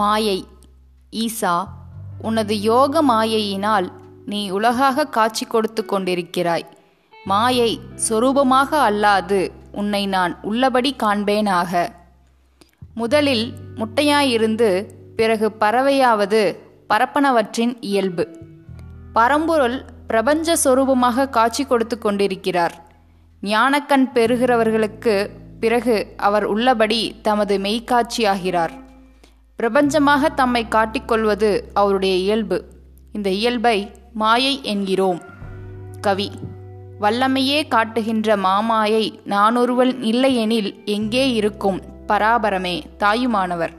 மாயை. ஈசா உனது யோக மாயையினால் நீ உலகாக காட்சி கொடுத்து கொண்டிருக்கிறாய். மாயை சொரூபமாக அல்லாது உன்னை நான் உள்ளபடி காண்பேனாக. முதலில் முட்டையாயிருந்து பிறகு பறவையாவது பரப்பனவற்றின் இயல்பு. பரம்பொருள் பிரபஞ்ச சொரூபமாக காட்சி கொடுத்து கொண்டிருக்கிறார். ஞானக்கண் பெறுகிறவர்களுக்கு பிறகு அவர் உள்ளபடி தமது மெய்க்காட்சியாகிறார். பிரபஞ்சமாக தம்மை காட்டிக்கொள்வது அவருடைய இயல்பு. இந்த இயல்பை மாயை என்கிறோம். கவி வல்லமையே காட்டுகின்ற மாமாயை நானொருவன் இல்லையெனில் எங்கே இருக்கும்? பராபரமே தாயுமானவர்.